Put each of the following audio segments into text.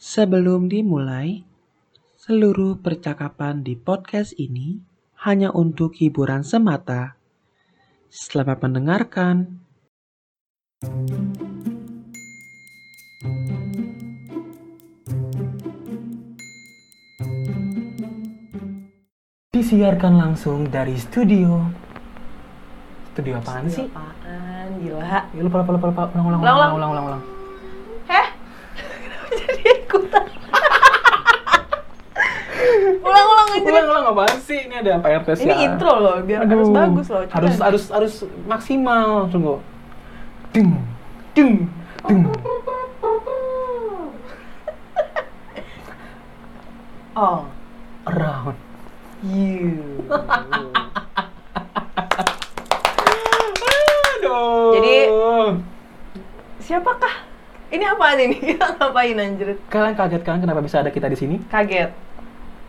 Sebelum dimulai, seluruh percakapan di podcast ini hanya untuk hiburan semata. Selamat mendengarkan. Disiarkan langsung dari studio. Studio apaan sih? Apaan? Gila. Ya, lupa, lupa, lupa, lupa. Ulang, ulang, Ulang, ulang, ulang. ulang, ulang, ulang. Heh? Kenapa jadi ikutan? Aja. Ulang, ulang apaan sih? Ini ada Pak RT Ini intro loh, biar harus Aduh. bagus loh. Coba. Harus harus harus maksimal, tunggu. Ding, ding, ding. Oh, Around. you. Aduh. Jadi- Siapakah? Ini apaan ini? Kita ngapain anjir? kalian kaget kan kenapa bisa ada kita di sini? Kaget.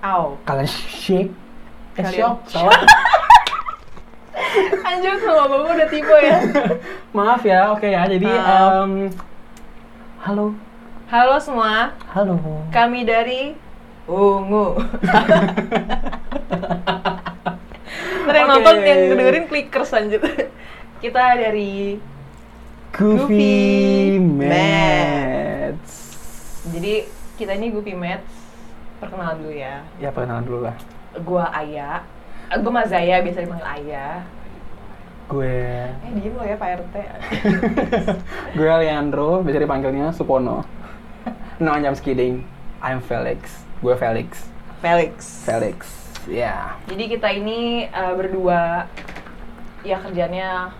Aw. Kalian shake. Eh, Kalian shock, salah. Anjir sama bapak udah tipe ya. Maaf ya, oke ya. Jadi, Maaf. em, halo, Halo semua, halo. kami dari Ungu. Ntar yang Oke. nonton yang dengerin clickers anjir. Kita dari Goofy Goofy Mats. Jadi kita ini Goofy Mats. Perkenalan dulu ya. Ya perkenalan dulu lah. Gua Aya. Eh, Gua Mazaya, biasa dipanggil Aya. Gue Eh diem lo ya Pak RT. gue Leandro, biasa dipanggilnya Supono. No, I'm just kidding. I'm Felix. Gue Felix. Felix. Felix. Ya. Jadi kita ini eh, berdua ya kerjanya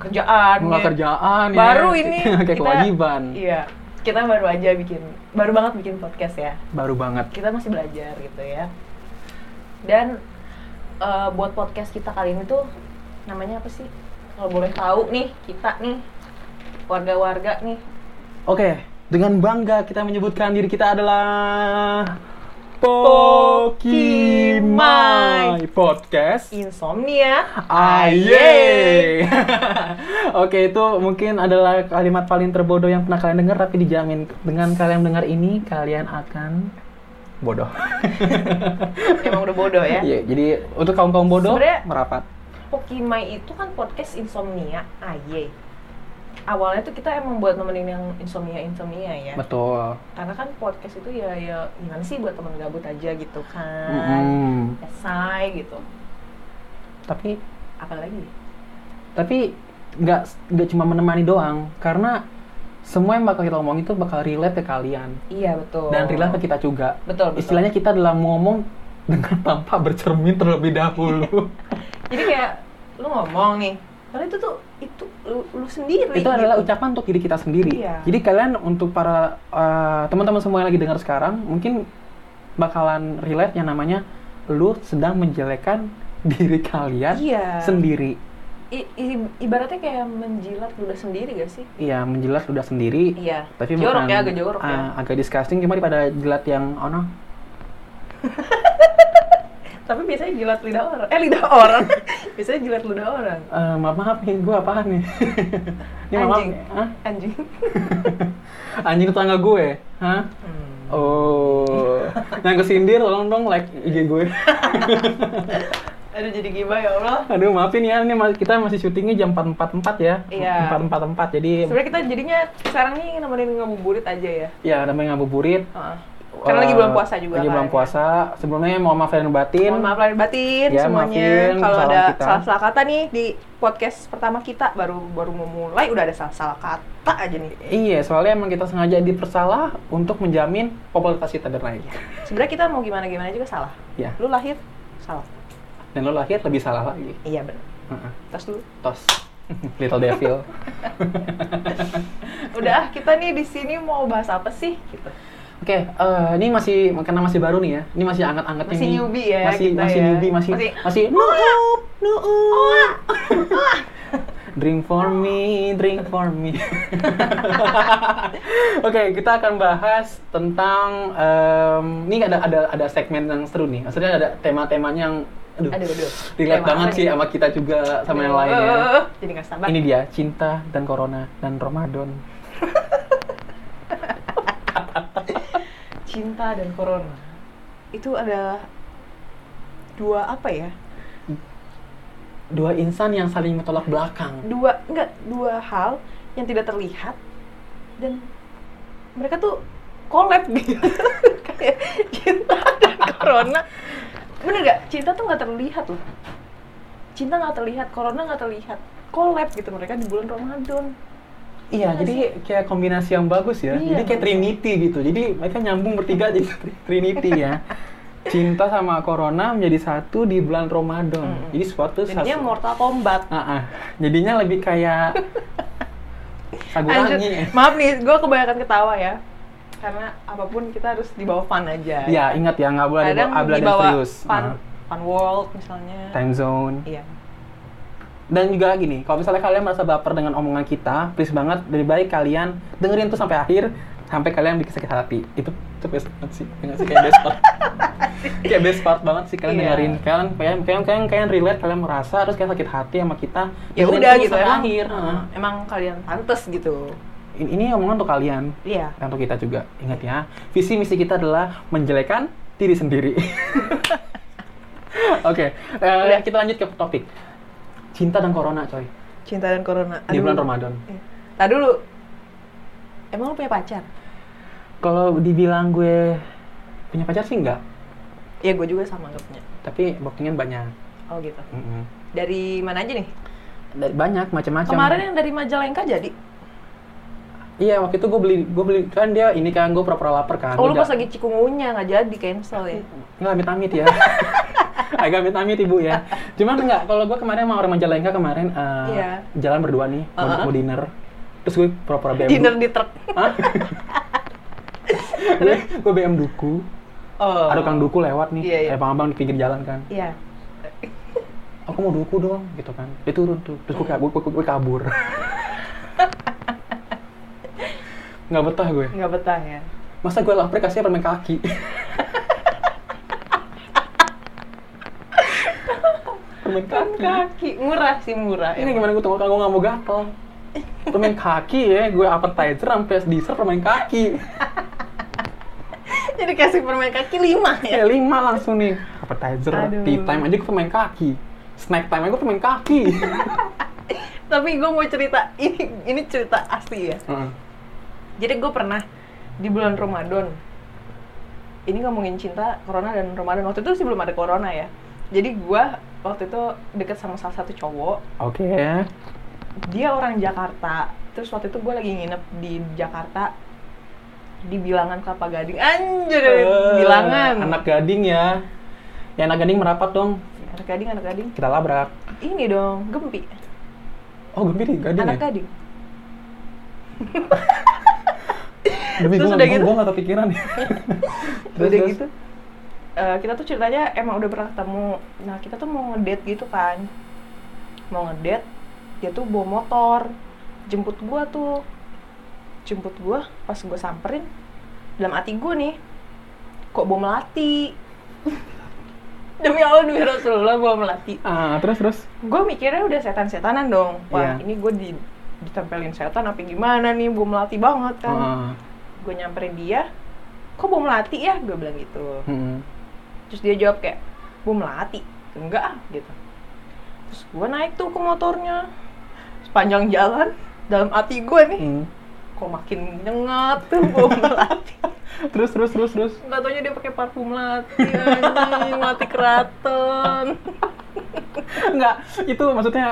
kerjaan. Nggak ya. kerjaan ya. Baru ini Kayak kita- kewajiban. Iya. Kita baru aja bikin baru banget bikin podcast ya. Baru banget. Kita masih belajar gitu ya. Dan eh, buat podcast kita kali ini tuh namanya apa sih? Kalau boleh tahu nih, kita nih warga-warga nih Oke, dengan bangga kita menyebutkan diri kita adalah Pokimai Podcast. insomnia. Aye. Oke, itu mungkin adalah kalimat paling terbodoh yang pernah kalian dengar tapi dijamin dengan kalian dengar ini kalian akan bodoh. Emang udah bodoh ya. Iya, jadi untuk kaum-kaum bodoh Sebenarnya- merapat. Pokimai itu kan podcast insomnia, aye. Awalnya tuh kita emang buat nemenin yang insomnia insomnia ya. Betul. Karena kan podcast itu ya ya gimana sih buat temen gabut aja gitu kan. Mm-mm. Esai gitu. Tapi Apalagi? tapi nggak nggak cuma menemani doang karena semua yang bakal kita ngomong itu bakal relate ke kalian Iya betul. dan relate ke kita juga Betul betul. istilahnya kita dalam ngomong dengan tanpa bercermin terlebih dahulu Jadi kayak lu ngomong nih, karena itu tuh itu lu, sendiri. itu adalah gitu. ucapan untuk diri kita sendiri Iya. jadi kalian untuk para eh, teman-teman semua yang lagi dengar sekarang mungkin bakalan relate yang namanya lu sedang menjelekkan diri kalian Iya. sendiri I- i- ibaratnya kayak menjilat ludah sendiri gak sih? iya menjelas udah sendiri Iya. tapi jorok bukan ya, agak jorok ya. ah, agak disgusting cuma daripada jilat yang oh no Tapi biasanya jilat lidah orang. Eh lidah orang. biasanya jilat lidah orang. Eh, maaf maaf nih gue apaan nih ini maaf Anjing. Hah? Anjing. anjing tetangga gue hah Hmm. oh yang kesindir tolong dong like IG gue Aduh jadi gibah ya Allah. aduh maafin ya ini kita masih syutingnya jam 4.44 ya Iya. 4.44 jadi Sebenarnya kita jadinya sekarang nih nemenin ngabuburit aja ya. ya namanya ngabuburit Heeh. Karena lagi Eh, bulan puasa juga lagi kan, bulan puasa sebelumnya mohon maaf lahir batin Mohon maaf lahir batin Ya, semuanya. Kalau ada kita. salah-salah kata nih di podcast pertama kita baru baru mau mulai udah ada salah-salah kata aja nih. iya soalnya emang kita sengaja dipersalah untuk menjamin popularitas kita bernaik Sebenarnya kita mau gimana-gimana juga salah. ya Lu lahir salah. dan lo lahir lebih salah lagi Iya benar. Heeh. Tas dulu. tos little devil Udah, kita nih di sini mau bahas apa sih? Gitu. Oke, eh, ini masih karena masih baru nih ya. Ini masih anget-angetnya Masih nih. newbie ya Masih kita masih ya. newbie, masih Masih, masih, noob, noob. Drink for me, drink for me. Oke, kita akan bahas tentang em, ini ada ada ada segmen yang seru nih. Maksudnya ada tema-temanya yang aduh, Aduh, aduh. relate banget sih sama kita juga sama yang lainnya. Jadi sabar. Ini dia, cinta dan corona dan Ramadan. cinta dan corona itu adalah dua apa ya? Dua insan yang saling bertolak belakang. Dua enggak dua hal yang tidak terlihat dan mereka tuh collab gitu. Kayak cinta dan corona. Bener gak? Cinta tuh nggak terlihat loh. Cinta nggak terlihat, corona nggak terlihat. Collab gitu mereka di bulan Ramadan. Iya, Iya jadi kayak kombinasi yang bagus ya. Iya, jadi kayak bagus. Trinity gitu. Jadi mereka nyambung bertiga jadi tri- Trinity ya. Cinta sama Corona menjadi satu di bulan Ramadan. Mm-mm. Jadi suatu Jadinya satu- Mortal Kombat. Ah, ah. Jadinya lebih kayak. Sagurangi. Maaf nih, gue kebanyakan ketawa ya. Karena apa pun kita harus dibawa fun aja. Ya, ingat ya nggak boleh dibawa dibawa serius. fun, Ah. fun world misalnya. time zone. Iya. Dan juga gini, kalau misalnya kalian merasa baper dengan omongan kita, please banget lebih baik kalian dengerin tuh sampai akhir sampai kalian bikin sakit hati. Itu itu best banget sih, enggak sih kayak best part. kayak best part banget sih kalian Iya. dengerin. Kalian kalian kalian kalian, kalian relate, kalian merasa terus kalian sakit hati sama kita. Ya udah gitu sampai emang. akhir. uh, emang kalian pantas gitu. Ini, ini omongan untuk kalian. Iya. Dan untuk kita juga. Ingat ya, visi misi kita adalah menjelekan diri sendiri. Oke, eh, kita lanjut ke topik. Cinta dan corona, coy. Cinta dan corona. Di Aduh. bulan Ramadan. Iya. Tadi dulu. Emang lu punya pacar? Kalau dibilang gue punya pacar sih enggak, Ya gue juga sama gak punya. tapi buktinya banyak. Oh gitu. Mm-mm. Dari mana aja nih? Dari banyak macam-macam. Kemarin yang dari Majalengka jadi. Iya, waktu itu gue beli gue beli kan dia ini kan gue pura-pura lapar kan. Oh lu pas lagi cikungunya nggak jadi cancel ya? Nggak amit-amit ya. Agak amit-amit ibu ya. Cuman enggak, kalau gue kemarin sama orang Majalengka kemarin eh, Iya. jalan berdua nih, mau, Uh-uh. mau dinner. Terus gue pura-pura BM. Dinner di truk. Hah? gue, gue BM duku. Oh. Ada kang duku lewat nih, Iya, iya. eh abang-abang di pinggir jalan kan. Iya. Aku mau duku dong, gitu kan. Dia turun tuh, terus gue, gue, gue, gue kabur. Nggak betah gue. Nggak betah ya. Masa gue lapar kasih permen kaki? permen Kan kaki. kaki murah sih murah. Ini gimana gue tunggu kalau nggak mau gatel. Permen kaki ya, gue appetizer sampai dessert permen kaki. Jadi kasih permen kaki lima ya. Ya lima langsung nih. Appetizer, Aduh. tea time aja gue permen kaki. Snack time aja gue permen kaki. Tapi gue mau cerita ini ini cerita asli ya. Heeh. Jadi gue pernah di bulan Ramadan. Ini ngomongin cinta, corona dan Ramadan. Waktu itu sih belum ada corona ya. Jadi gue waktu itu deket sama salah satu cowok. Oke. Dia orang Jakarta. Terus waktu itu gue lagi nginep di Jakarta di bilangan Kelapa Gading. Anjir, Eh, bilangan. Anak gading ya. Ya anak gading merapat dong. anak gading, anak gading. Kita labrak. Ini dong, gempi. Oh gembira gading anak ya? gading. Demi Terus gue udah gitu? gue gak kepikiran ya. Terus, udah terus? gitu eh, kita tuh ceritanya emang udah pernah ketemu. Nah kita tuh mau ngedate gitu kan. Mau ngedate dia tuh bawa motor. Jemput gua tuh. Jemput gua pas gua samperin. Dalam hati gua nih kok bawa melati? Demi Allah demi Rasulullah bawa melati. Ah, terus terus. gue mikirnya udah setan-setanan dong. Wah Iya. ini gue di ditempelin setan apa gimana nih? Bawa melati banget kan. Ah, gue nyamperin dia. Kok bawa melati ya? Gue bilang gitu. Hmm. Terus dia jawab kayak bawa melati enggak ah gitu terus gue naik tuh ke motornya sepanjang jalan dalam hati gue nih Hmm. kok makin nyengat tuh bawa melati Terus terus terus terus. nggak taunya dia pakai parfum melati anjing melati keraton Enggak, itu maksudnya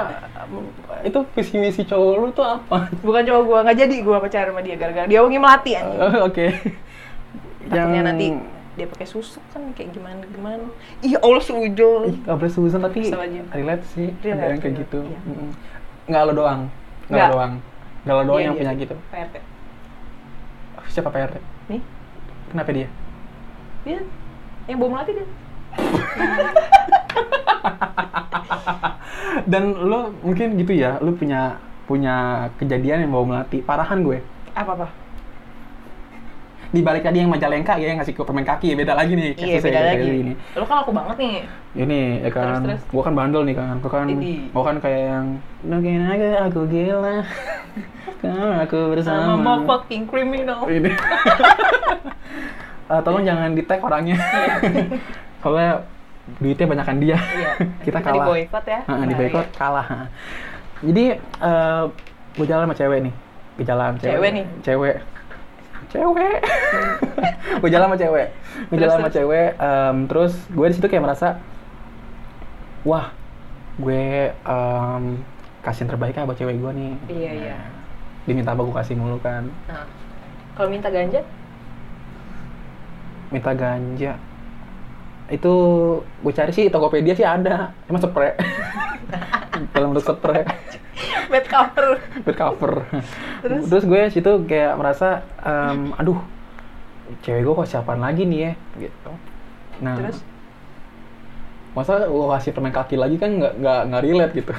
itu visi misi cowok lu tuh apa? bukan cowok gue nggak jadi gue pacaran sama dia gara-gara dia wangi melati anjing Oh, Oke. takutnya nanti dia pakai susuk kan kayak gimana gimana iya Allah Ih, seujon gak boleh suzon tapi relate sih Relate, ada yang kayak gitu. iya. Nggak lo doang, nggak Nggak. lo doang, nggak lo doang Dia- yang dia punya gitu. PRT Siapa PRT? nih Kenapa dia? dia yang bawa melati dia Dan lo mungkin gitu ya, lo punya punya kejadian yang bawa melati. Parahan gue. apa apa Di balik tadi yang Majalengka ya yang ngasih ke permen kaki ya beda lagi nih. iya beda kayak lagi Ini. lo kan aku banget nih Ini ya kan, Terus, terus. gue kan bandel nih kan, gue kan, gue kan kayak yang Mungkin aku, aku gila, kamu aku sama bersama. mau fucking criminal ini eh, tolong jangan di tag orangnya. Soalnya duitnya banyakan dia. Iya. Kita di kalah. boykot ya. Heeh, di Nah, boykot kalah. Jadi eh gue jalan sama cewek nih. Gue jalan Cewek nih? Cewek. Cewek. gue jalan sama cewek. Gue jalan sama cewek. em, terus gue di situ kayak merasa, wah, gue em, kasih yang terbaik ya buat cewek gue nih. Iya, iya. Dia minta apa gue kasih mulu kan. Nah, kalau minta ganja, Minta ganja. Itu gue cari sih Tokopedia sih ada. Emang spray. Dalam bentuk spray. bed cover. bed cover. Terus? Terus, gue situ kayak merasa, em, aduh, cewek gue kok siapaan lagi nih ya, gitu. Nah, Terus masa gue kasih permen kaki lagi kan nggak nggak nggak relate gitu.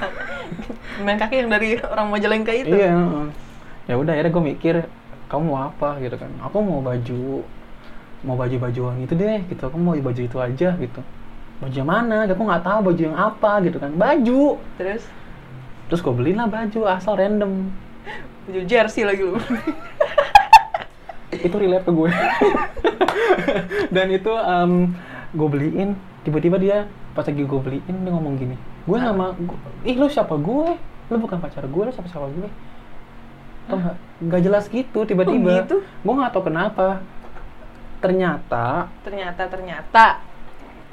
main kaki yang dari orang Majalengka itu. iya. Ya udah, akhirnya gue mikir, kamu mau apa gitu kan? Aku mau baju, mau baju bajuan itu deh, gitu. Aku mau baju itu aja gitu. Baju yang mana? Aku nggak tahu baju yang apa gitu kan. Baju. Terus Terus gue beliin lah baju asal random. baju jersey lagi lu. itu relate ke gue dan itu em, gue beliin tiba-tiba dia pas lagi gue beliin dia ngomong gini gue nggak mau gu- ih lu siapa gue lu bukan pacar gue lu siapa siapa gue Tau nggak nggak jelas gitu tiba-tiba Oh, gitu? gue nggak tahu kenapa ternyata ternyata ternyata.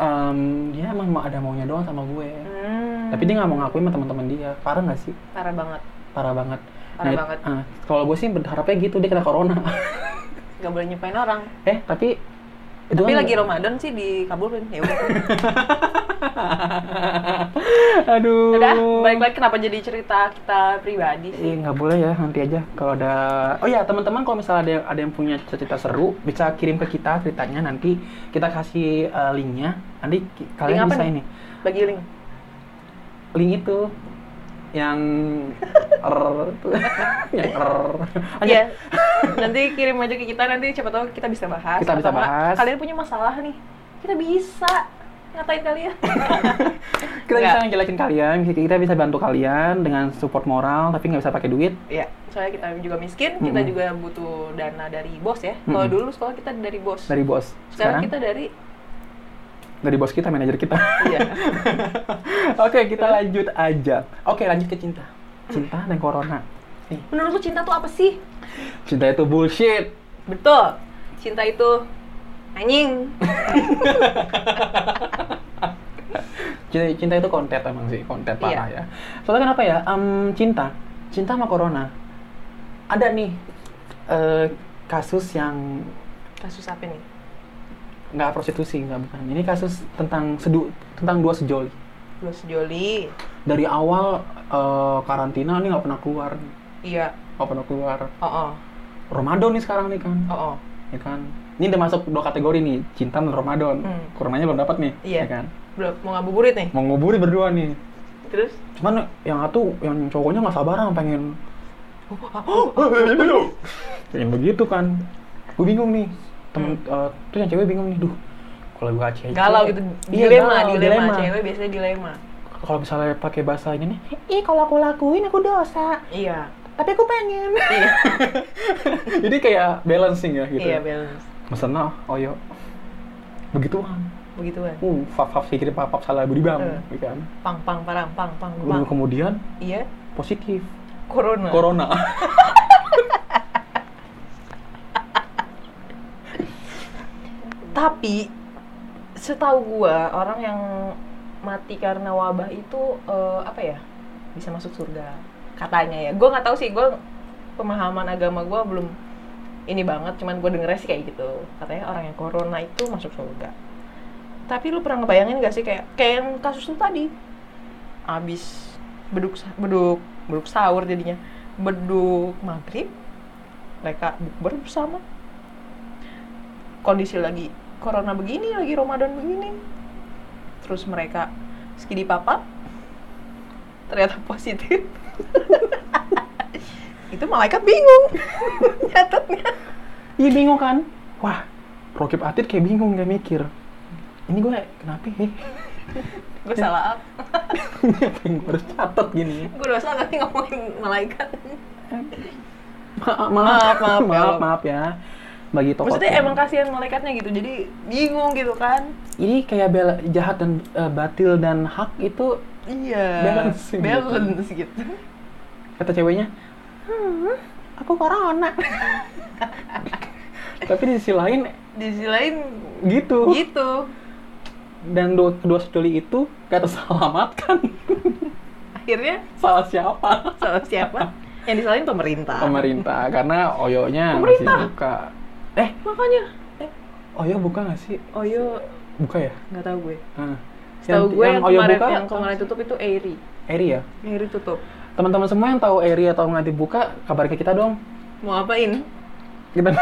Em, dia emang mau- ada maunya doang sama gue Hmm. tapi dia nggak mau ngakuin sama teman-teman dia parah nggak sih parah banget. parah banget Parah it- banget. ah, kalau gue sih berharapnya gitu dia kena corona Gak boleh nyumpain orang. eh tapi itu Tapi kan- lagi Ramadan sih dikabulin. Ya udah. Aduh. Udah, balik lagi kenapa jadi cerita kita pribadi sih? Iya nggak boleh ya nanti aja kalau ada oh ya teman-teman kalau misalnya ada yang ada yang punya cerita seru bisa kirim ke kita ceritanya nanti kita kasih uh, linknya nanti kalian apa bisa nih? ini Bagi link. link itu yang er yang er. Iya. nanti kirim aja ke kita nanti siapa tahu kita bisa bahas. Kita bisa bahas. Kalian punya masalah nih. Kita bisa ngatain kalian. kita bisa Nggak. ngejelasin kalian kita bisa bantu kalian dengan support moral tapi nggak bisa pakai duit Iya, soalnya kita juga miskin, kita Mm-mm. juga butuh dana dari bos ya. Kalau Mm-mm. dulu sekolah kita dari bos. dari bos Sekarang sekarang kita dari dari bos kita manajer kita iya. oke kita lanjut aja oke lanjut ke cinta cinta dan corona nih Menurut lu cinta tuh apa sih? cinta itu bullshit Betul. Cinta itu anjing. cinta, cinta itu konten emang sih konten parah Iya. ya soalnya kenapa ya Em, cinta cinta sama corona ada nih eh, kasus yang Kasus apa nih? Nggak prostitusi nggak bukan ini kasus tentang sedu tentang dua sejoli Lu sejoli. dari awal eh, karantina ini nggak pernah keluar Iya. nggak pernah keluar Oh, oh. Ramadan nih sekarang nih kan Oh, oh. ya kan ini udah masuk dua kategori nih cinta dan Ramadan Hmm. coronanya belum dapat nih Iya. ya kan Belum mau ngabuburit nih. mau nguburi berdua nih Terus cuman yang satu yang cowoknya nggak sabaran pengen pengen begitu kan gue bingung nih temen eh, tuh yang cewek bingung nih duh kalau gue cewek galau gitu. iya, dilema, galau, dilema. Cewek biasanya dilema. kalau misalnya pakai bahasa ini nih ih kalau aku lakuin aku dosa Iya. tapi aku pengen iya. jadi kayak balancing ya gitu Iya, balance. mesen oh oyo begituan Begituan. uh faf faf sih kirim pap pap salah budi bang ya kan Pang pang parang pang pang pang. Kemudian Iya. positif Corona. corona Tapi setahu gua orang yang mati karena wabah itu eh, apa ya? Bisa masuk surga. Katanya ya. Gua nggak tahu sih, gua pemahaman agama gua belum ini banget, cuman gua dengernya sih kayak gitu. Katanya orang yang corona itu masuk surga. Tapi lu pernah ngebayangin gak sih kayak kayak yang kasus lu tadi? Abis beduk beduk beduk sahur jadinya. Beduk maghrib mereka bukber bersama kondisi lagi corona begini, lagi Ramadan begini. Terus mereka skidi papap, ternyata positif. itu malaikat bingung nyatetnya. iya bingung kan wah Rokib Atid kayak bingung kayak mikir ini gue kenapa ya Gue salah apa? apa yang gue harus catat gini Gue dosa nanti ngomongin malaikat. Ma- maaf Maaf, maaf, maaf Allah. maaf ya bagi tokoh Maksudnya emang kasihan malaikatnya gitu, jadi bingung gitu kan? ini kayak bela jahat dan eh, batil dan hak itu Iya. Balance gitu. balance gitu. kata ceweknya "Hmm, aku corona tapi di sisi lain Di sisi lain gitu gitu. dan dua, kedua sejoli itu gak terselamatkan Akhirnya salah siapa salah siapa? Yang disalahin pemerintah. pemerintah karena oyonya Pemerintah. masih buka eh. Makanya. Eh, oyo buka gak sih? Oyo buka ya? Nggak tahu gue. Nah, Tahu gue yang, Oyo kemarin buka? yang kemarin tutup itu Airy. Eri ya? Airy tutup. teman-teman semua yang tahu Eri atau nanti buka kabar ke kita dong. Mau apain? kita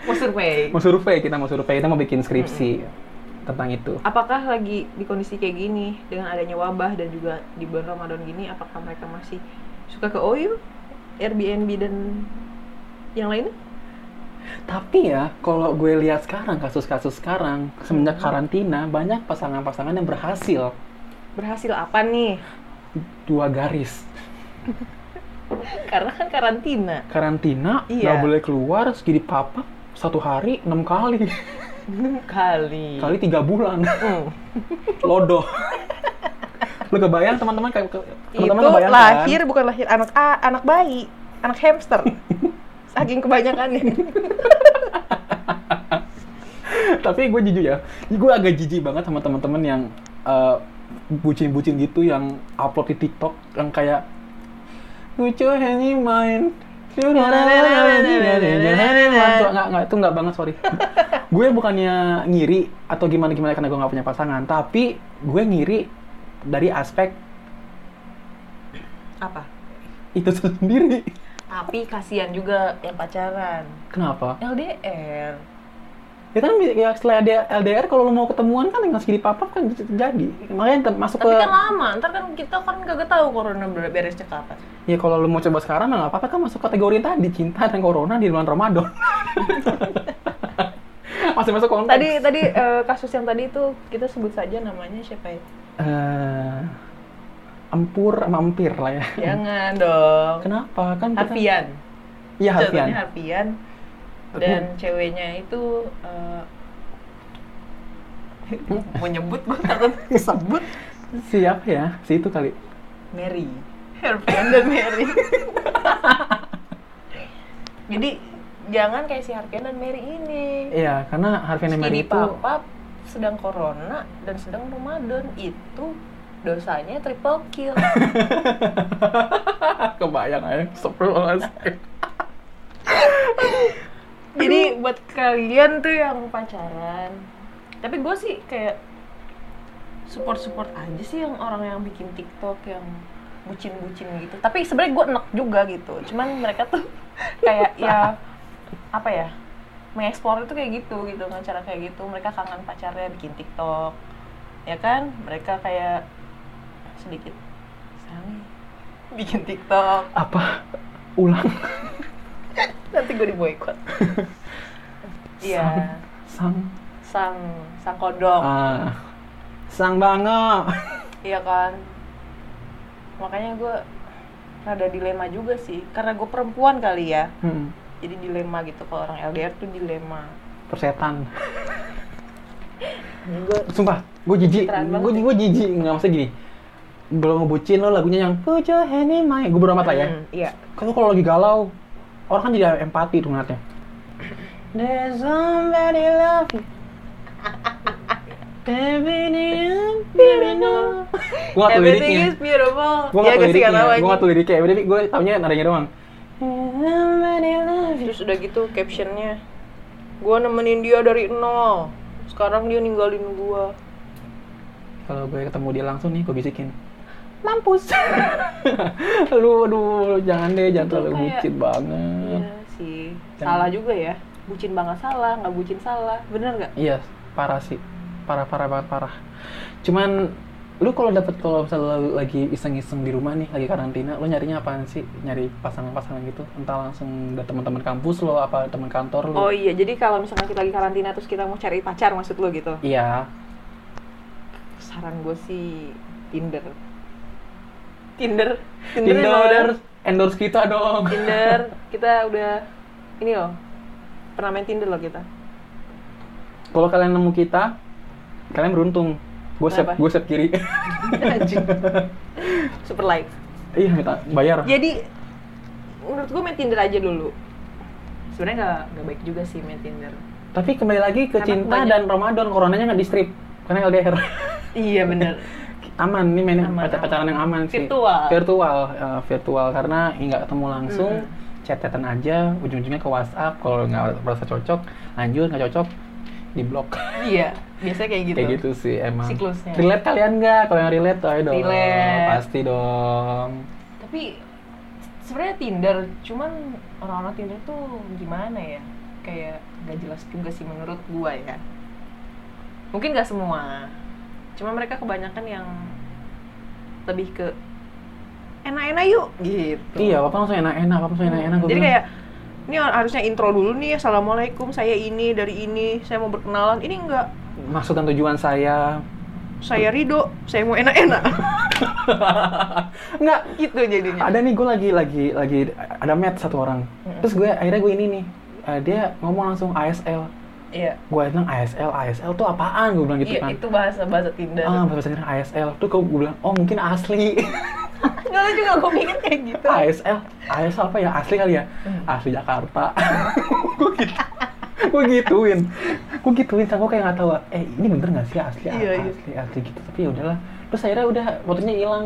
Mau survei. mau survei kita mau survei. Kita mau bikin skripsi tentang itu. Apakah lagi di kondisi kayak gini dengan adanya wabah dan juga di bulan Ramadan gini, apakah mereka masih suka ke OYO, Airbnb dan yang lainnya? Tapi ya, kalau gue lihat sekarang kasus-kasus sekarang semenjak karantina banyak pasangan-pasangan yang berhasil Berhasil apa nih? dua garis Karena kan karantina. karantina Iya. nggak boleh keluar segini papa satu hari enam kali Enam kali. kali tiga bulan Hmm. lodoh lo kebayang teman-teman kayak Itu teman-teman kan? lahir bukan lahir anak A, anak bayi, anak hamster. Saking kebanyakannya. tapi gue jujur ya gue agak jijik banget sama teman-teman yang eh, bucin-bucin gitu yang upload di TikTok yang kayak lucu Henny main nggak nggak itu nggak banget sorry gue bukannya ngiri atau gimana gimana karena gue nggak punya pasangan tapi gue ngiri dari aspek Apa? itu sendiri Tapi kasihan juga yang pacaran. kenapa LDR. ya kan ya setelah dia LDR kalau lo mau ketemuan kan tinggal segini papap kan terjadi makanya masuk Tapi ke kan lama, ntar kan kita kan kagak tahu corona ber- beresnya kapan. Ya kalau lu mau coba sekarang mah nggak apa-apa kan masuk kategori tadi cinta dan corona di bulan Ramadan. Masih masuk konteks. Tadi tadi eh, kasus yang tadi itu kita sebut saja namanya siapa ya? Eh, empur sama empir lah ya. Jangan dong. Kenapa? Kan kita- Harfian. Iya Harfian. Contohnya Harfian. Dan ceweknya itu eh, mau nyebut gue takut kesebut Siapa ya? Si itu kali. Mary. Harfian dan Mary. Jadi jangan kayak si Harfian dan Mary ini. Iya, karena Harfian dan Mary itu sedang corona dan sedang Ramadan itu dosanya triple kill. kebayang aja. Astagfirullahaladzim. Jadi buat kalian tuh yang pacaran, tapi gue sih kayak support-support aja sih yang orang yang bikin TikTok yang bucin-bucin gitu. Tapi sebenarnya gue enak juga gitu. Cuman mereka tuh kayak ya apa ya mengeksplor itu kayak gitu gitu dengan cara kayak gitu mereka kangen pacarnya bikin TikTok ya kan mereka kayak sedikit sayang bikin TikTok Apa? Ulang. nanti gue di boykot iya Sang. sang sang kodok Ah. Sang bango. iya kan makanya gue rada dilema juga sih karena gue perempuan kali ya Hmm. jadi dilema gitu kalau orang LDR tuh dilema Persetan. gue Sumpah, gue jijik. Banget Gue gue jijik nggak maksudnya gini. Belum ngebucin lo lagunya yang Put your hand in mine. Gue amat lah ya. iya Kan lo kalau lagi galau, orang kan jadi empati tuh ngeliatnya. There's somebody love you. Baby, do you really know? Gue gak tau everything liriknya. is beautiful Gue Iya gak tau gak sih, liriknya. nggak tahu liriknya. Tapi gue taunya nadanya doang. Terus udah gitu captionnya gue nemenin dia dari nol sekarang dia ninggalin gue Kalau gue ketemu dia langsung nih, gue bisikin. Mampus. lu, aduh, jangan deh, jangan terlalu bucin banget. iya sih Jangan. salah juga ya bucin banget salah nggak bucin salah bener nggak Iya, parah sih. Parah, parah banget, parah. Cuman, lu kalau dapet kalau misalnya lagi iseng-iseng di rumah nih, lagi karantina, lu nyarinya apaan sih? Nyari pasangan-pasangan gitu? Entah langsung dari teman-teman kampus lo, apa teman kantor lo? oh iya jadi kalau misalkan kita lagi karantina terus kita mau cari pacar maksud lo gitu Iya. saran gue sih Tinder Tinder Tinder, emang udah endorse kita dong. Tinder kita udah ini loh pernah main Tinder loh kita Kalau kalian nemu kita, kalian beruntung. Gue Kenapa? gue save kiri. Super like iya, minta bayar. jadi menurut gue main Tinder aja dulu sebenarnya nggak nggak baik juga sih main Tinder Tapi kembali lagi ke Karena cinta kebanyakan- dan Ramadan, coronanya nggak di strip. Karena LDR. iya bener aman nih main Aman, pacar pacaran aman. yang aman sih. Virtual. virtual eh, virtual. Karena nggak ketemu langsung Mm. chat-chatan aja ujung-ujungnya ke WhatsApp. Kalau nggak merasa cocok lanjut nggak cocok di blok iya biasanya kayak gitu. Kayak gitu sih emang. Siklusnya. relate kalian nggak? Kalau yang relate ayo dong. Relate. pasti dong. Tapi sebenarnya Tinder cuman orang-orang Tinder tuh gimana ya? Kayak nggak jelas juga sih menurut gua ya. Mungkin nggak semua. Cuma mereka kebanyakan yang lebih ke enak-enak yuk gitu. Iya apa langsung enak-enak apa langsung enak-enak gua jadi bilang. kayak ini harusnya intro dulu nih assalamualaikum saya ini dari ini saya mau berkenalan. Ini enggak. Maksud dan tujuan saya. Saya Rido saya mau enak-enak. Nggak gitu jadinya. Ada nih gue lagi lagi lagi ada match satu orang. Terus gue akhirnya gue ini nih eh, dia ngomong langsung ASL iya. Gue bilang ASL ASL tuh apaan? Gue bilang gitu iya kan. itu bahasa bahasa Tinder. Ah bahasa Inggris ASL tuh gue bilang oh mungkin asli. Nggak lu juga gue mikir kayak gitu. ASL ASL apa ya? Asli kali ya? Hmm. asli Jakarta. Gue gitu gue gituin. Gue gituin kan gue kayak nggak tahu eh ini bener nggak sih? Asli Iya, iya. asli asli gitu. Tapi ya udahlah. Terus akhirnya udah fotonya hilang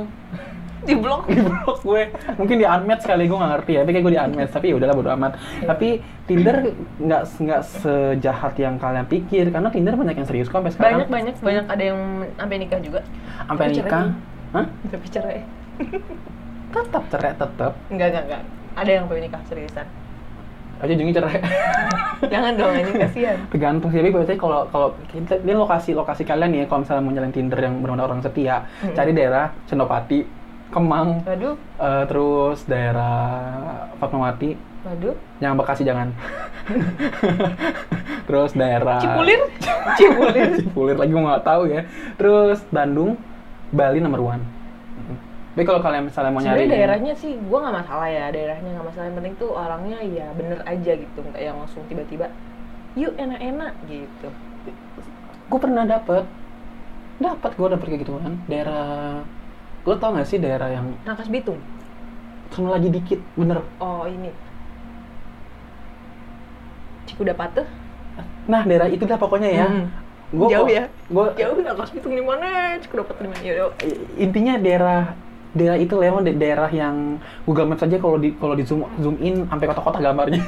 di blok di blok gue. Mungkin di unmatch kali gue nggak ngerti ya. Tapi kayak gue di unmatch tapi ya udahlah bodo amat. Tapi Tinder nggak nggak sejahat yang kalian pikir karena Tinder banyak yang serius kok sampai sekarang. Banyak banyak banyak. Ada yang sampai nikah juga. Sampai nikah. Hah? tapi cerai. Tetap cerai tetap enggak enggak enggak ada yang sampai nikah seriusan. Aja ujungnya cerai. Jangan dong ini kasihan. Tergantung sih tapi biasanya kalau kalau kita ini lokasi lokasi kalian nih ya kalau misalnya mau nyalain Tinder yang benar orang setia Hmm. cari daerah Senopati Kemang waduh. eh, terus daerah Fatmawati. Waduh. Yang Bekasi jangan. Terus daerah Cipulir? Cipulir. Cipulir lagi nggak tahu ya. Terus Bandung Bali nomor one. Tapi kalau kalian misalnya mau nyari daerahnya sih gue nggak masalah ya. Daerahnya nggak masalah. Yang penting tuh orangnya ya bener aja gitu. Nggak yang langsung tiba-tiba yuk enak-enak gitu. Gue pernah dapet. Dapat gue dapet kayak gituan daerah lo tau gak sih daerah yang Rangkas Bitung? Sama lagi dikit bener. Oh ini. Cikuda Patuh nah daerah itu dah pokoknya ya. Hmm. Gua Jauh ya? gua jauh Rangkas Bitung di mana? Cikuda Patuh di mana? Intinya daerah daerah itu Leon da- daerah yang Google Maps aja kalau di kalau di zoom zoom in sampai kotak-kotak gambarnya.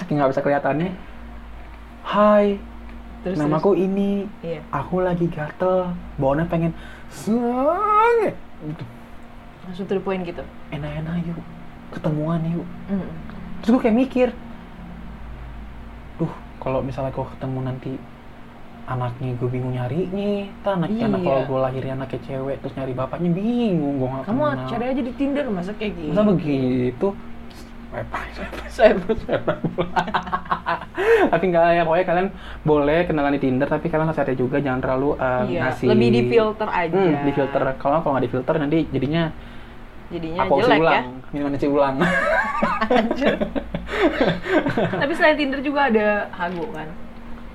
Saking nggak bisa kelihatannya. Hai terus namaku ini. Terus. iya. Aku lagi gatel bawaannya pengen sang gitu. langsung to the point gitu enak-enak yuk ketemuan yuk Mm. terus gue kayak mikir duh kalau misalnya gue ketemu nanti anaknya gue bingung nyarinya tak anak anak Iya. kalau gue lahirnya anaknya cewek terus nyari bapaknya bingung gue nggak kamu kenal. cari aja di Tinder masa kayak gini masa begitu tapi nggak ya pokoknya kalian boleh kenalan di Tinder tapi kalian hati-hati juga jangan terlalu uh, iya ngasih lebih di filter aja. Hmm, di filter kalau kalau nggak di filter nanti jadinya jadinya aku jelek ya. ulang. Minuman isi ulang? Tapi selain Tinder juga ada Hago kan?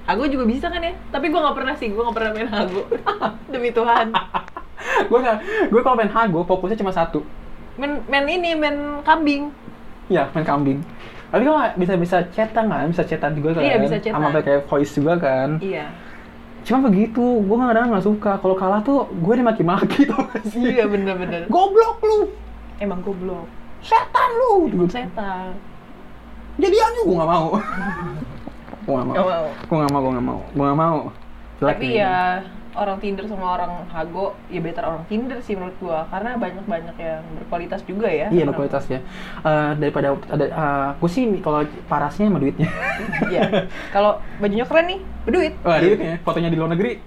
Hago juga bisa kan ya? Tapi gue nggak pernah sih gue nggak pernah main Hago. Demi Tuhan. Gue gue kalau main hago fokusnya cuma satu. Main main ini main kambing ya main kambing. Tapi kok nggak bisa bisa chatan kan bisa chatan juga kan. Iya, bisa chatan. sama kayak voice juga kan. Iya. Cuma begitu gue nggak kadang nggak suka. Kalau kalah tuh gue dimaki-maki tuh sih? Iya bener-bener goblok lu. Emang goblok. Setan lu gitu. setan. Jadiannya gue nggak mau. Gue nggak mau. Gue nggak mau gue nggak mau. Gue nggak mau. Tapi ya orang Tinder sama orang Hago ya better orang Tinder sih menurut gua karena banyak banyak yang berkualitas juga ya Iya berkualitas ya. Eh, daripada ada uh, aku sih kalau parasnya sama duitnya. Iya. Kalau bajunya keren nih, berduit. Wah duitnya, fotonya di luar negeri,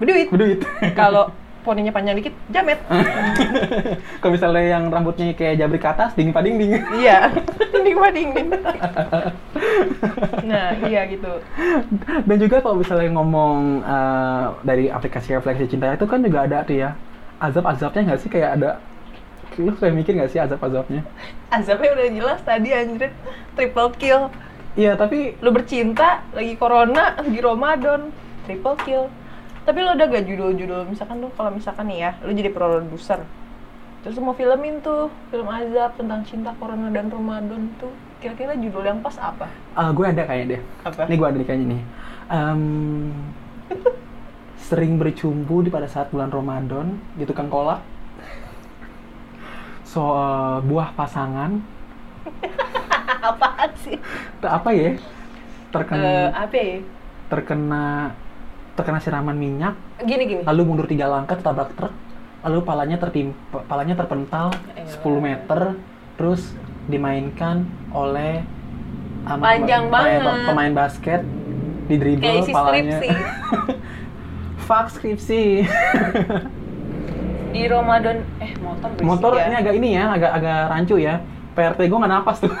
Berduit. berduit. Kalau poninya panjang dikit, jamet. kalau misalnya yang rambutnya kayak jabrik ke atas, dingin pading dingin. iya. Dinding mah dingin. nah, iya gitu. Dan juga kalau misalnya ngomong eh, dari aplikasi refleksi cinta itu kan juga ada tuh ya azab-azabnya nggak sih kayak ada Lu kayak mikir gak sih azab-azabnya? Azabnya udah jelas tadi anjir triple kill. Iya, tapi Lu bercinta, lagi corona, lagi Ramadan, triple kill. Tapi lu udah gak judul-judul, misalkan lu kalau misalkan nih ya, lu jadi produser. Terus mau filmin tuh, film azab tentang cinta, corona, dan Ramadan tuh. Kira-kira judul yang pas apa? ah, gue ada kayaknya deh. Apa? Ini gue ada nih kayaknya nih. Em, sering bercumbu di pada saat bulan Ramadan di tukang kolak. Soal buah pasangan. Apaan sih? Apa ya? Terkena Eh, apa ya? terkena terkena siraman minyak, Gini gini. lalu mundur tiga langkah tertabrak truk, lalu palanya tertimpa, palanya terpental Elah. 10 meter, terus dimainkan oleh Panjang pemain, banget. pemain basket di dribble Kayak isi palanya. skripsi. Fuck skripsi. Di Ramadan eh motor berisik Motor ya. ini agak ini ya, agak agak rancu ya. PRT gue nggak napas tuh.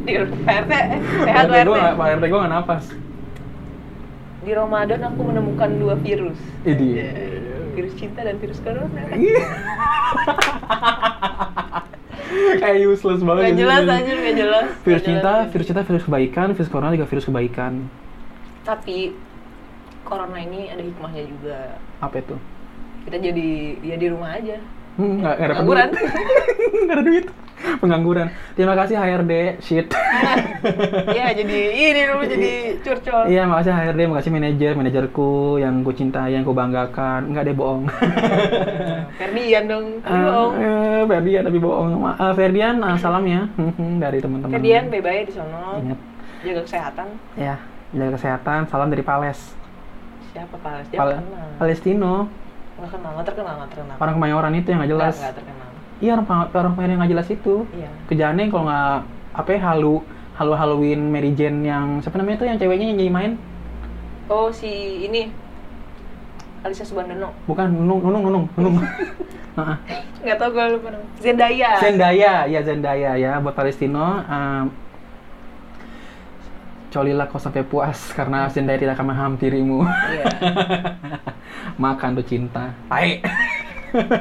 Di PRT eh, sehat PRT gue PRT. nggak, PRT gue nggak napas. Di Ramadan aku menemukan dua virus. Ini. Virus cinta dan virus corona. Kayak useless banget. Gak jelas anjir, gak jelas. Virus Gak cinta, jelas. virus cinta, virus kebaikan, virus corona juga virus kebaikan. Tapi corona ini ada hikmahnya juga. Apa itu? Kita jadi ya di rumah aja. Hmm, ada Pengangguran. Nggak ada duit. Pengangguran. Terima kasih HRD. Shit. Iya jadi ini dulu jadi curcol. Iya, makasih HRD, makasih manajer, manajerku yang ku cintai, yang ku banggakan. Enggak deh bohong. Ferdian dong. Tapi Eh, bohong. eh, Ferdian tapi bohong. Eh, Ferdian, eh, salam ya dari teman-teman. Ferdian bye-bye di sono. Ingat Jaga kesehatan. ya, jaga kesehatan. Salam dari Pales. Siapa Pales? Dia Pal-. Palestino. Nggak kenal, nggak terkenal, nggak terkenal. Orang Kemayoran itu yang nggak jelas. Nggak, terkenal. Iya, orang orang Kemayoran yang nggak jelas itu. Iya. Kerjaannya kalau nggak apa ya, halu halu Halloween Mary Jane yang siapa namanya tuh yang ceweknya yang nyanyi main Oh si ini Alisa Subandono. bukan nunung nunung nunung nunung. Nggak tahu gue lupa nama. Zendaya. Zendaya ya Zendaya ya buat Palestino um, colilah kau sampai puas karena Zendaya tidak akan menghampirimu Iya. makan tuh cinta Baik.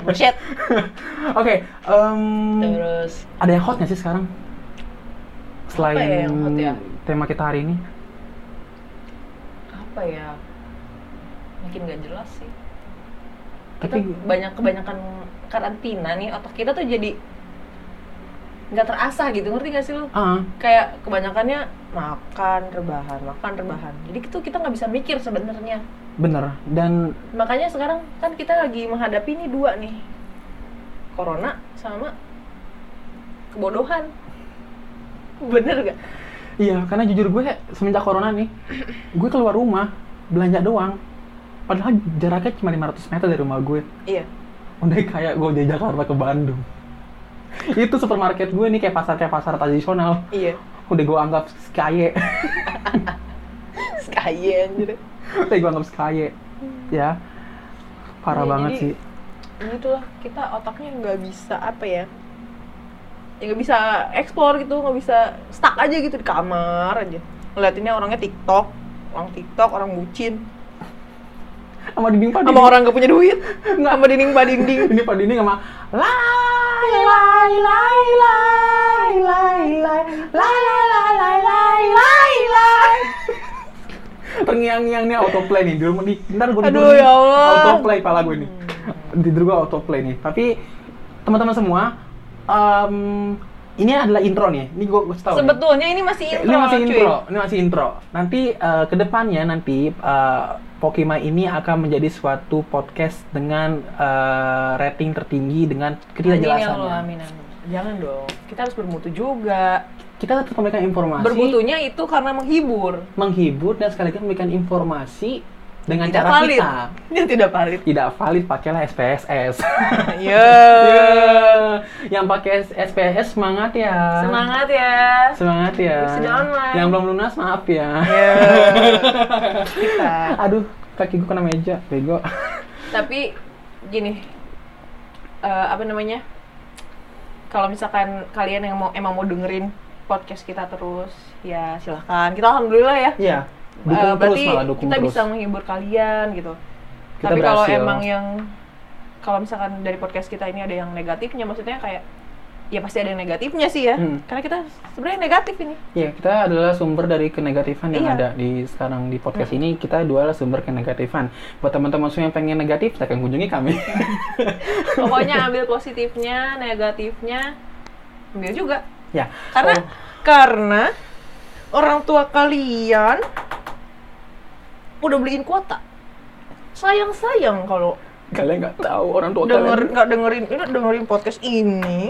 Bullshit. Oke, Terus ada yang hot nggak sih sekarang? Selain ya yang hot ya? tema kita hari ini, apa ya? Makin gak jelas sih. tapi Kita banyak kebanyakan karantina nih otak kita tuh jadi nggak terasa gitu ngerti gak sih lu? ah, Kayak kebanyakannya makan rebahan makan rebahan. Jadi itu kita nggak bisa mikir sebenarnya. bener dan Makanya sekarang kan kita lagi menghadapi ini dua nih. Corona sama kebodohan. Bener gak? iya karena jujur gue semenjak corona nih, gue keluar rumah belanja doang, padahal jaraknya cuma 500 meter dari rumah gue. Iya. Udah kayak gue dari Jakarta ke Bandung. Itu supermarket gue nih kayak pasar kayak pasar tradisional. Iya. Udah gue anggap skaye. Sky anjir. Udah gue anggap skaye. Ya. Parah Iya, banget jadi- sih. Itulah kita otaknya nggak bisa apa ya? Ya nggak bisa explore gitu, nggak bisa stuck aja gitu di kamar aja. Ngeliatinnya orangnya TikTok, orang TikTok, orang bucin, Sama dinding Pak sama orang gak punya duit, sama dinding pak dinding. Ini Pak Dinding sama lai lai lai lai lai lai lai lai lai lai lai lai lai Terngiang-ngiang nih autoplay nih. Dulu di ntar gue Aduh, ya Allah. Autoplay pala gue nih. Tidur gue autoplay nih. Tapi teman-teman semua em, ini adalah intro nih. Ini gue kasih tahu. nih. Sebetulnya ini masih intro, ini masih cuy. intro, ini masih intro. Nanti eh, ke depannya nanti eh, Pokima ini akan menjadi suatu podcast dengan eh, rating tertinggi dengan ya ketidakjelasannya. Jangan dong, kita harus bermutu juga. Kita tetap memberikan informasi, Bermutunya itu karena menghibur. menghibur dan sekaligus memberikan informasi dengan tidak cara valid. kita. Yang tidak valid. Tidak valid pakailah SPSS. Ya. Yang pakai SPSS semangat ya. Semangat ya. Semangat ya. Sudah online. Yang belum lunas maaf ya. Kita. Aduh, kaki gue kena meja, bego. Tapi gini, eh, apa namanya? Kalau misalkan kalian yang mau emang mau dengerin podcast kita terus, ya silahkan. Kita alhamdulillah ya. Iya. Eh, Dukung terus berarti malah dukung kita terus. bisa menghibur kalian gitu. Kita Tapi kalau emang yang kalau misalkan dari podcast kita ini ada yang negatifnya maksudnya kayak ya pasti ada yang negatifnya sih ya Hmm. karena kita sebenarnya negatif ini Iya, kita adalah sumber dari kenegatifan yang Iya. ada di sekarang di podcast ini. Kita dua adalah sumber kenegatifan. Buat teman-teman semua yang pengen negatif, silakan kunjungi kami. pokoknya ambil positifnya negatifnya ambil juga ya. karena Oh, karena orang tua kalian udah beliin kuota sayang sayang kalau kalian nggak tahu orang tua denger kalian. nggak dengerin ini dengerin podcast ini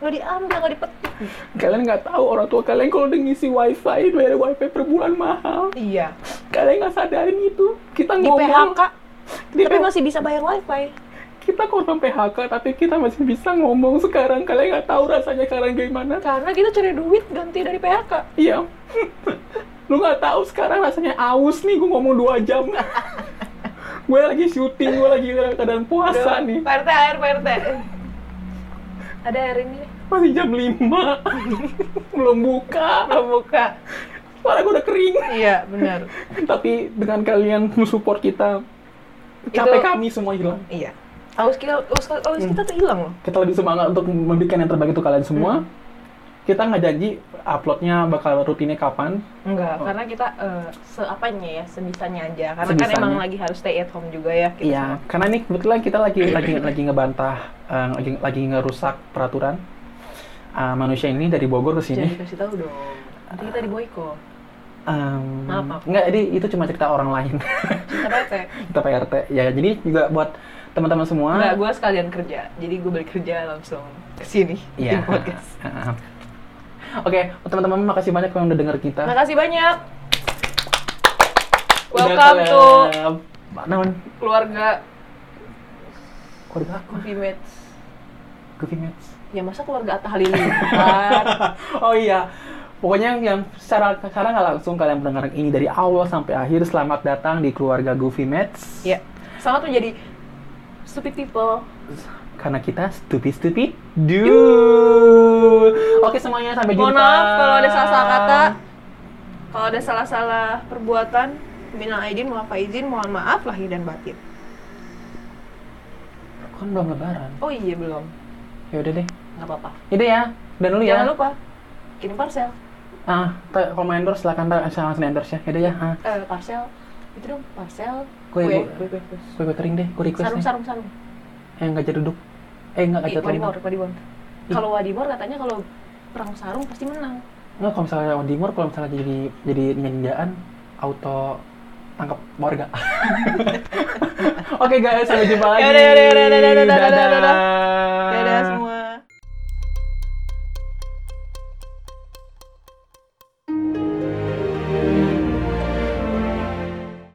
nggak diambil nggak dipetik Kalian nggak tahu orang tua kalian kalau udah ngisi wifi, bayar wifi per bulan mahal. iya Kalian nggak sadarin itu. Kita di ngomong. PHK di tapi PHK. masih bisa bayar wifi kita korban PHK, tapi kita masih bisa ngomong sekarang. Kalian nggak tahu rasanya sekarang gimana. karena kita cari duit ganti dari PHK Iya. Lu nggak tahu sekarang rasanya aus nih gue ngomong dua jam. gue lagi syuting, gue lagi dalam keadaan puasa nih. Pak RT air Pak RT ada air ini Masih jam 5. Belum buka. belum buka Suara gue udah kering. iya benar Tapi dengan kalian mensupport kita, capek Itu- kami semua hilang. iya aus kita aus, aus kita tuh hilang loh Kita lebih semangat untuk memberikan yang terbaik untuk kalian semua. Kita nggak janji uploadnya bakal rutinnya kapan. Enggak, Oh. karena kita eh, seapanya ya, sebisanya aja. Karena Sebisanya. kan emang lagi harus stay at home juga ya. kita Iya, karena ini kebetulan kita lagi lagi lagi ngebantah, eh, lagi lagi ngerusak peraturan eh, manusia ini dari Bogor ke semua. Sini. dikasih tahu dong. Nanti kita di boykot. Em, Maaf, maaf. Enggak, jadi itu cuma cerita orang lain. Kita PT. kita PRT. Ya, jadi juga buat teman-teman semua. Enggak, gue sekalian kerja. Jadi gue balik kerja langsung ke sini. Iya. bikin podcast. Oke, teman-teman makasih banyak yang udah denger kita. Makasih banyak. Welcome ke- to Naon? keluarga Keluarga apa? Goofy Mates. Goofy Mates. Ya masa keluarga Atta Halilintar? oh iya. Pokoknya yang secara secara nggak langsung kalian mendengar ini dari awal sampai akhir. Selamat datang di keluarga Goofy Mates. ya. Selamat menjadi stupid people. Karena kita stupid stupid dude. Oke semuanya sampai jumpa. Mohon maaf kalau ada salah-salah kata. Kalau ada salah-salah perbuatan, minal aidin, mohon izin, mohon maaf lahir dan batin. Kan belum lebaran. Oh iya belum, Ya udah deh. nggak apa-apa. Yaudah ya. Dan dulu ya. Jangan lupa kirim parcel. Ah, kalau mau endorse silakan langsung endorse ya. Yaudah ya. Ah. Eh parcel itu dong parcel. Kue, kue, kue, kue, kue. Kue kue kering deh. Gue request Sarung, nih. sarung, sarung. Eh nggak jadi duduk. Eh nggak Ih, jadi Wadimor. Wadimor. Kalau Wadimor katanya kalau perang sarung pasti menang. Nggak kalau misalnya on Dimor kalau misalnya jadi jadi ninjaan auto tangkap warga. Oke guys, sampai jumpa lagi. Dadah, dadah, dadah, dadah. Dadah. Dadah semua.